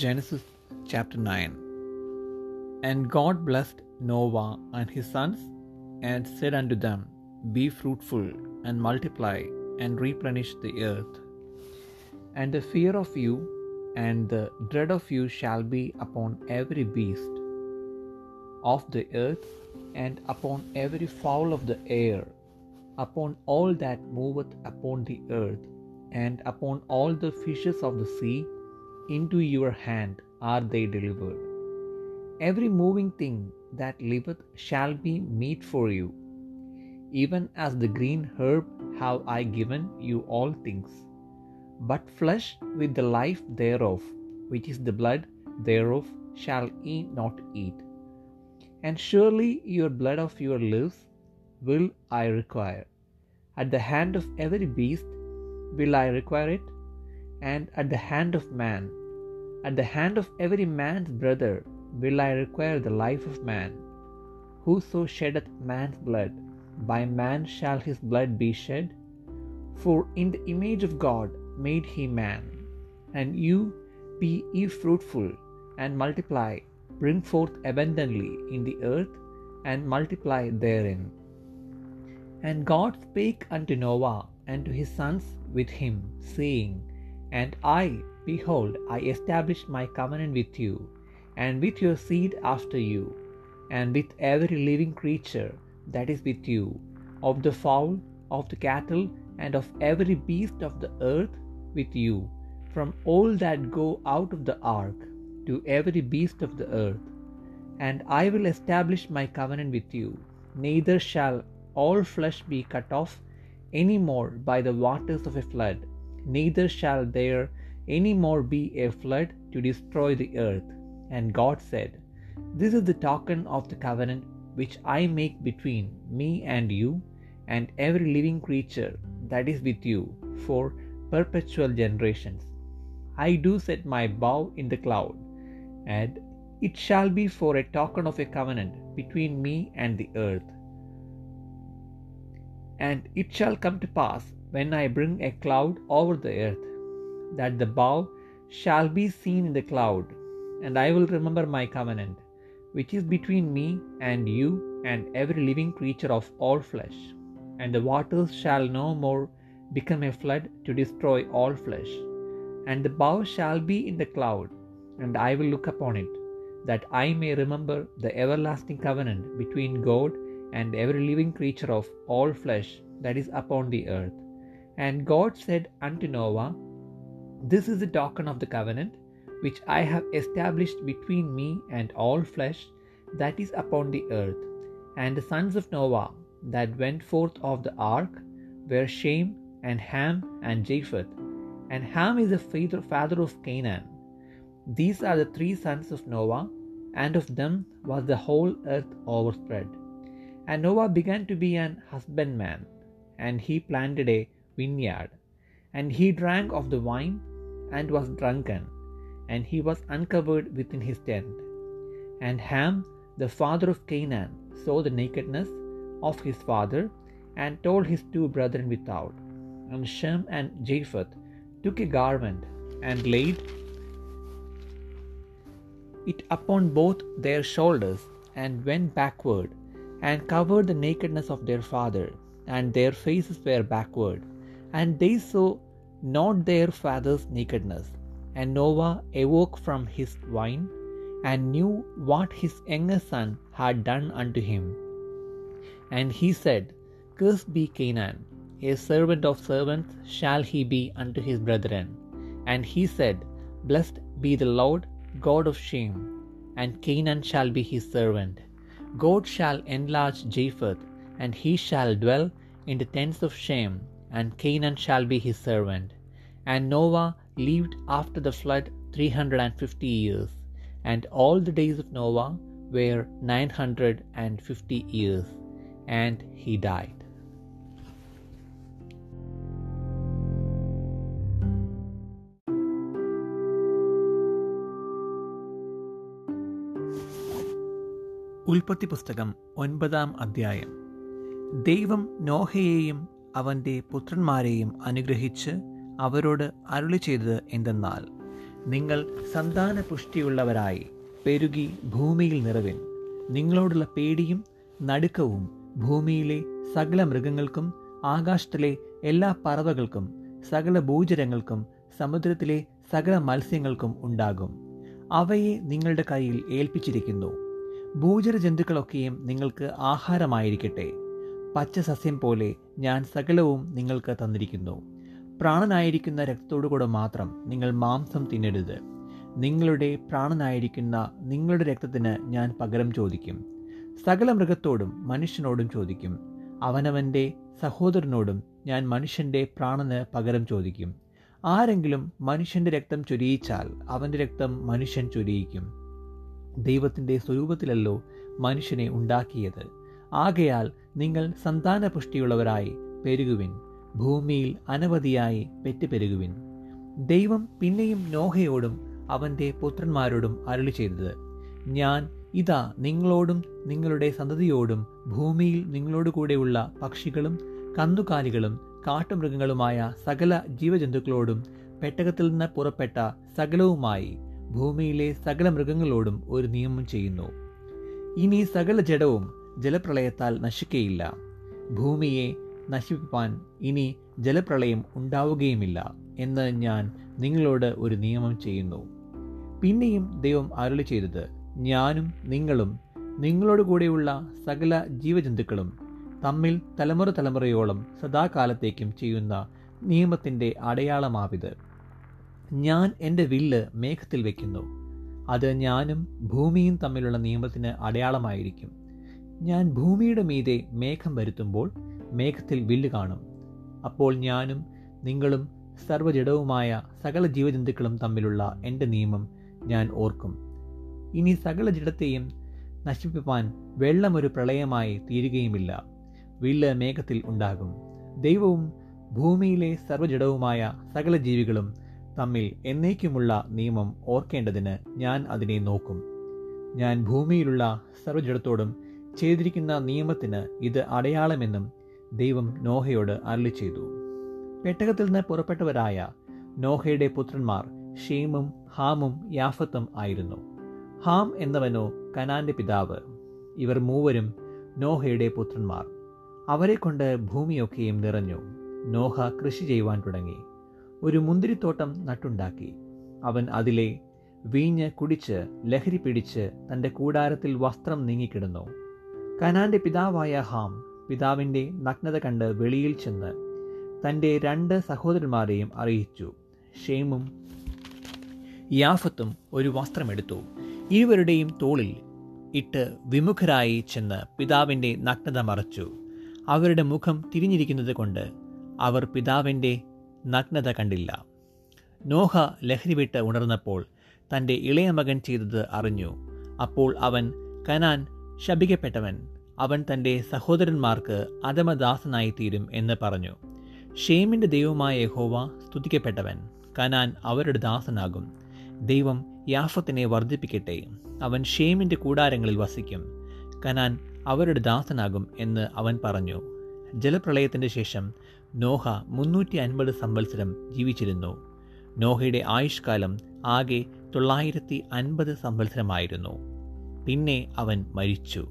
Genesis chapter 9 And God blessed Noah and his sons, and said unto them, Be fruitful, and multiply, and replenish the earth. And the fear of you and the dread of you shall be upon every beast of the earth, and upon every fowl of the air, upon all that moveth upon the earth, and upon all the fishes of the sea, into your hand are they delivered. Every moving thing that liveth shall be meat for you. Even as the green herb have I given you all things. But flesh with the life thereof, which is the blood thereof, shall ye not eat. And surely your blood of your lives will I require. At the hand of every beast will I require it, and at the hand of man, at the hand of every man's brother will I require the life of man. Whoso sheddeth man's blood, by man shall his blood be shed. For in the image of God made he man. And you be ye fruitful, and multiply, bring forth abundantly in the earth, and multiply therein. And God spake unto Noah and to his sons with him, saying, And I, behold, I establish my covenant with you, and with your seed after you, and with every living creature that is with you, of the fowl, of the cattle, and of every beast of the earth with you, from all that go out of the ark to every beast of the earth. And I will establish my covenant with you, neither shall all flesh be cut off any more by the waters of a flood, neither shall there any more be a flood to destroy the earth. And God said, This is the token of the covenant which I make between me and you, and every living creature that is with you, for perpetual generations. I do set my bow in the cloud, and it shall be for a token of a covenant between me and the earth. And it shall come to pass, when I bring a cloud over the earth, that the bow shall be seen in the cloud, and I will remember my covenant, which is between me and you and every living creature of all flesh. And the waters shall no more become a flood to destroy all flesh. And the bow shall be in the cloud, and I will look upon it, that I may remember the everlasting covenant between God and every living creature of all flesh that is upon the earth. And God said unto Noah, This is the token of the covenant which I have established between me and all flesh that is upon the earth. And the sons of Noah that went forth of the ark were Shem and Ham and Japheth. And Ham is the father of Canaan. These are the three sons of Noah, and of them was the whole earth overspread. And Noah began to be an husbandman, and he planted a vineyard. And he drank of the wine, and was drunken, and he was uncovered within his tent. And Ham, the father of Canaan, saw the nakedness of his father, and told his two brethren without. And Shem and Japheth took a garment, and laid it upon both their shoulders, and went backward, and covered the nakedness of their father, and their faces were backward, and they saw not their father's nakedness. And Noah awoke from his wine, and knew what his younger son had done unto him. And he said, Cursed be Canaan, a servant of servants shall he be unto his brethren. And he said, Blessed be the Lord God of Shem, and Canaan shall be his servant. God shall enlarge Japheth, and he shall dwell in the tents of Shem, and Canaan shall be his servant. And Noah lived after the flood three hundred and fifty years, and all the days of Noah were nine hundred and fifty years, and he died. ഉൽപ്പത്തി പുസ്തകം ഒൻപതാം അധ്യായം ദൈവം നോഹയെയും അവന്റെ പുത്രന്മാരെയും അനുഗ്രഹിച്ച് അവരോട് അരുളി ചെയ്തത് എന്തെന്നാൽ നിങ്ങൾ സന്താന പുഷ്ടിയുള്ളവരായി പെരുകി ഭൂമിയിൽ നിറവിൻ. നിങ്ങളോടുള്ള പേടിയും നടുക്കവും ഭൂമിയിലെ സകല മൃഗങ്ങൾക്കും ആകാശത്തിലെ എല്ലാ പറവകൾക്കും സകല ഭൂചരങ്ങൾക്കും സമുദ്രത്തിലെ സകല മത്സ്യങ്ങൾക്കും ഉണ്ടാകും. അവയെ നിങ്ങളുടെ കയ്യിൽ ഏൽപ്പിച്ചിരിക്കുന്നു. ഭൂചര ജന്തുക്കളൊക്കെയും നിങ്ങൾക്ക് ആഹാരമായിരിക്കട്ടെ. പച്ച സസ്യം പോലെ ഞാൻ സകലവും നിങ്ങൾക്ക് തന്നിരിക്കുന്നു. പ്രാണനായിരിക്കുന്ന രക്തത്തോടുകൂടെ മാത്രം നിങ്ങൾ മാംസം തിന്നരുത്. നിങ്ങളുടെ പ്രാണനായിരിക്കുന്ന നിങ്ങളുടെ രക്തത്തിന് ഞാൻ പകരം ചോദിക്കും. സകല മൃഗത്തോടും മനുഷ്യനോടും ചോദിക്കും. അവനവന്റെ സഹോദരനോടും ഞാൻ മനുഷ്യന്റെ പ്രാണന് പകരം ചോദിക്കും. ആരെങ്കിലും മനുഷ്യന്റെ രക്തം ചൊരിയിച്ചാൽ അവന്റെ രക്തം മനുഷ്യൻ ചൊരിയിക്കും. ദൈവത്തിന്റെ സ്വരൂപത്തിലല്ലോ മനുഷ്യനെ ഉണ്ടാക്കിയത്. ആകയാൽ നിങ്ങൾ സന്താനപുഷ്ടിയുള്ളവരായി പെരുകുവിൻ ഭൂമിയിൽ അനവധിയായി പെറ്റുപെരുകുവിൻ. ദൈവം പിന്നെയും നോഹയോടും അവന്റെ പുത്രന്മാരോടും അരുളി ചെയ്തത് ഞാൻ ഇതാ നിങ്ങളോടും നിങ്ങളുടെ സന്തതിയോടും ഭൂമിയിൽ നിങ്ങളോട് കൂടെയുള്ള പക്ഷികളും കന്നുകാലികളും കാട്ടുമൃഗങ്ങളുമായ സകല ജീവജന്തുക്കളോടും പെട്ടകത്തിൽ നിന്ന് പുറപ്പെട്ട സകലവുമായി ഭൂമിയിലെ സകല മൃഗങ്ങളോടും ഒരു നിയമം ചെയ്യുന്നു. ഇനി സകല ജഡവും ജലപ്രളയത്താൽ നശിക്കയില്ല. ഭൂമിയെ നശിപ്പാൻ ഇനി ജലപ്രളയം ഉണ്ടാവുകയുമില്ല എന്ന് ഞാൻ നിങ്ങളോട് ഒരു നിയമം ചെയ്യുന്നു. പിന്നെയും ദൈവം അരുളി ചെയ്തത് ഞാനും നിങ്ങളും നിങ്ങളോട് കൂടെയുള്ള സകല ജീവജന്തുക്കളും തമ്മിൽ തലമുറ തലമുറയോളം സദാകാലത്തേക്കും ചെയ്യുന്ന നിയമത്തിന്റെ അടയാളമാവിത്. ഞാൻ എന്റെ വില്ല് മേഘത്തിൽ വയ്ക്കുന്നു അത് ഞാനും ഭൂമിയും തമ്മിലുള്ള നിയമത്തിന് അടയാളമായിരിക്കും. ഞാൻ ഭൂമിയുടെ മീതെ മേഘം വരുത്തുമ്പോൾ മേഘത്തിൽ വില്ല് കാണും. അപ്പോൾ ഞാനും നിങ്ങളും സർവജഡവുമായ സകല ജീവജന്തുക്കളും തമ്മിലുള്ള എന്റെ നിയമം ഞാൻ ഓർക്കും. ഇനി സകല ജഡത്തെയും നശിപ്പിപ്പാൻ വെള്ളമൊരു പ്രളയമായി തീരുകയുമില്ല. വില്ല് മേഘത്തിൽ ഉണ്ടാകും. ദൈവവും ഭൂമിയിലെ സർവജഡവുമായ സകല ജീവികളും തമ്മിൽ എന്നേക്കുമുള്ള നിയമം ഓർക്കേണ്ടതിന് ഞാൻ അതിനെ നോക്കും. ഞാൻ ഭൂമിയിലുള്ള സർവജഡത്തോടും ചെയ്തിരിക്കുന്ന നിയമത്തിന് ഇത് അടയാളമെന്നും ദൈവം നോഹയോട് അരളി ചെയ്തു പെട്ടകത്തിൽ നിന്ന് പുറപ്പെട്ടവരായ നോഹയുടെ പുത്രന്മാർ ഷീമും ഹാമും യാഫത്തും ആയിരുന്നു. ഹാം എന്നവനോ കനാന്റെ പിതാവ്. ഇവർ മൂവരും നോഹയുടെ പുത്രന്മാർ. അവരെ കൊണ്ട് ഭൂമിയൊക്കെയും നിറഞ്ഞു. നോഹ കൃഷി ചെയ്യുവാൻ തുടങ്ങി. ഒരു മുന്തിരിത്തോട്ടം നട്ടുണ്ടാക്കി. അവൻ അതിലെ വീഞ്ഞ് കുടിച്ച് ലഹരി പിടിച്ച് തന്റെ കൂടാരത്തിൽ വസ്ത്രം നീങ്ങിക്കിടുന്നു. കനാന്റെ പിതാവായ ഹാം പിതാവിന്റെ നഗ്നത കണ്ട് വെളിയിൽ ചെന്ന് തന്റെ രണ്ട് സഹോദരന്മാരെയും അറിയിച്ചു. ഷേമും യാഫത്തും ഒരു വസ്ത്രമെടുത്തു. ഇരുവരുടെയും തോളിൽ ഇട്ട് വിമുഖരായി ചെന്ന് പിതാവിന്റെ നഗ്നത മറച്ചു. അവരുടെ മുഖം തിരിഞ്ഞിരിക്കുന്നത് കൊണ്ട് അവർ പിതാവിന്റെ നഗ്നത കണ്ടില്ല. നോഹ ലഹരി വിട്ട് ഉണർന്നപ്പോൾ തന്റെ ഇളയ മകൻ ചെയ്തത് അറിഞ്ഞു. അപ്പോൾ അവൻ കനാൻ ശപിക്കപ്പെട്ടവൻ അവൻ തന്റെ സഹോദരന്മാർക്ക് അധമദാസനായിത്തീരും എന്ന് പറഞ്ഞു. ഷേമിന്റെ ദൈവമായ യഹോവ സ്തുതിക്കപ്പെട്ടവൻ കനാൻ അവരുടെ ദാസനാകും. ദൈവം യാഫത്തിനെ വർദ്ധിപ്പിക്കട്ടെ അവൻ ഷേമിന്റെ കൂടാരങ്ങളിൽ വസിക്കും. കനാൻ അവരുടെ ദാസനാകും എന്ന് അവൻ പറഞ്ഞു. ജലപ്രളയത്തിന്റെ ശേഷം നോഹ മുന്നൂറ്റി അൻപത് സംവത്സരം ജീവിച്ചിരുന്നു. നോഹയുടെ ആയുഷ്കാലം ആകെ തൊള്ളായിരത്തി അൻപത് സംവത്സരമായിരുന്നു. പിന്നെ അവൻ മരിച്ചു.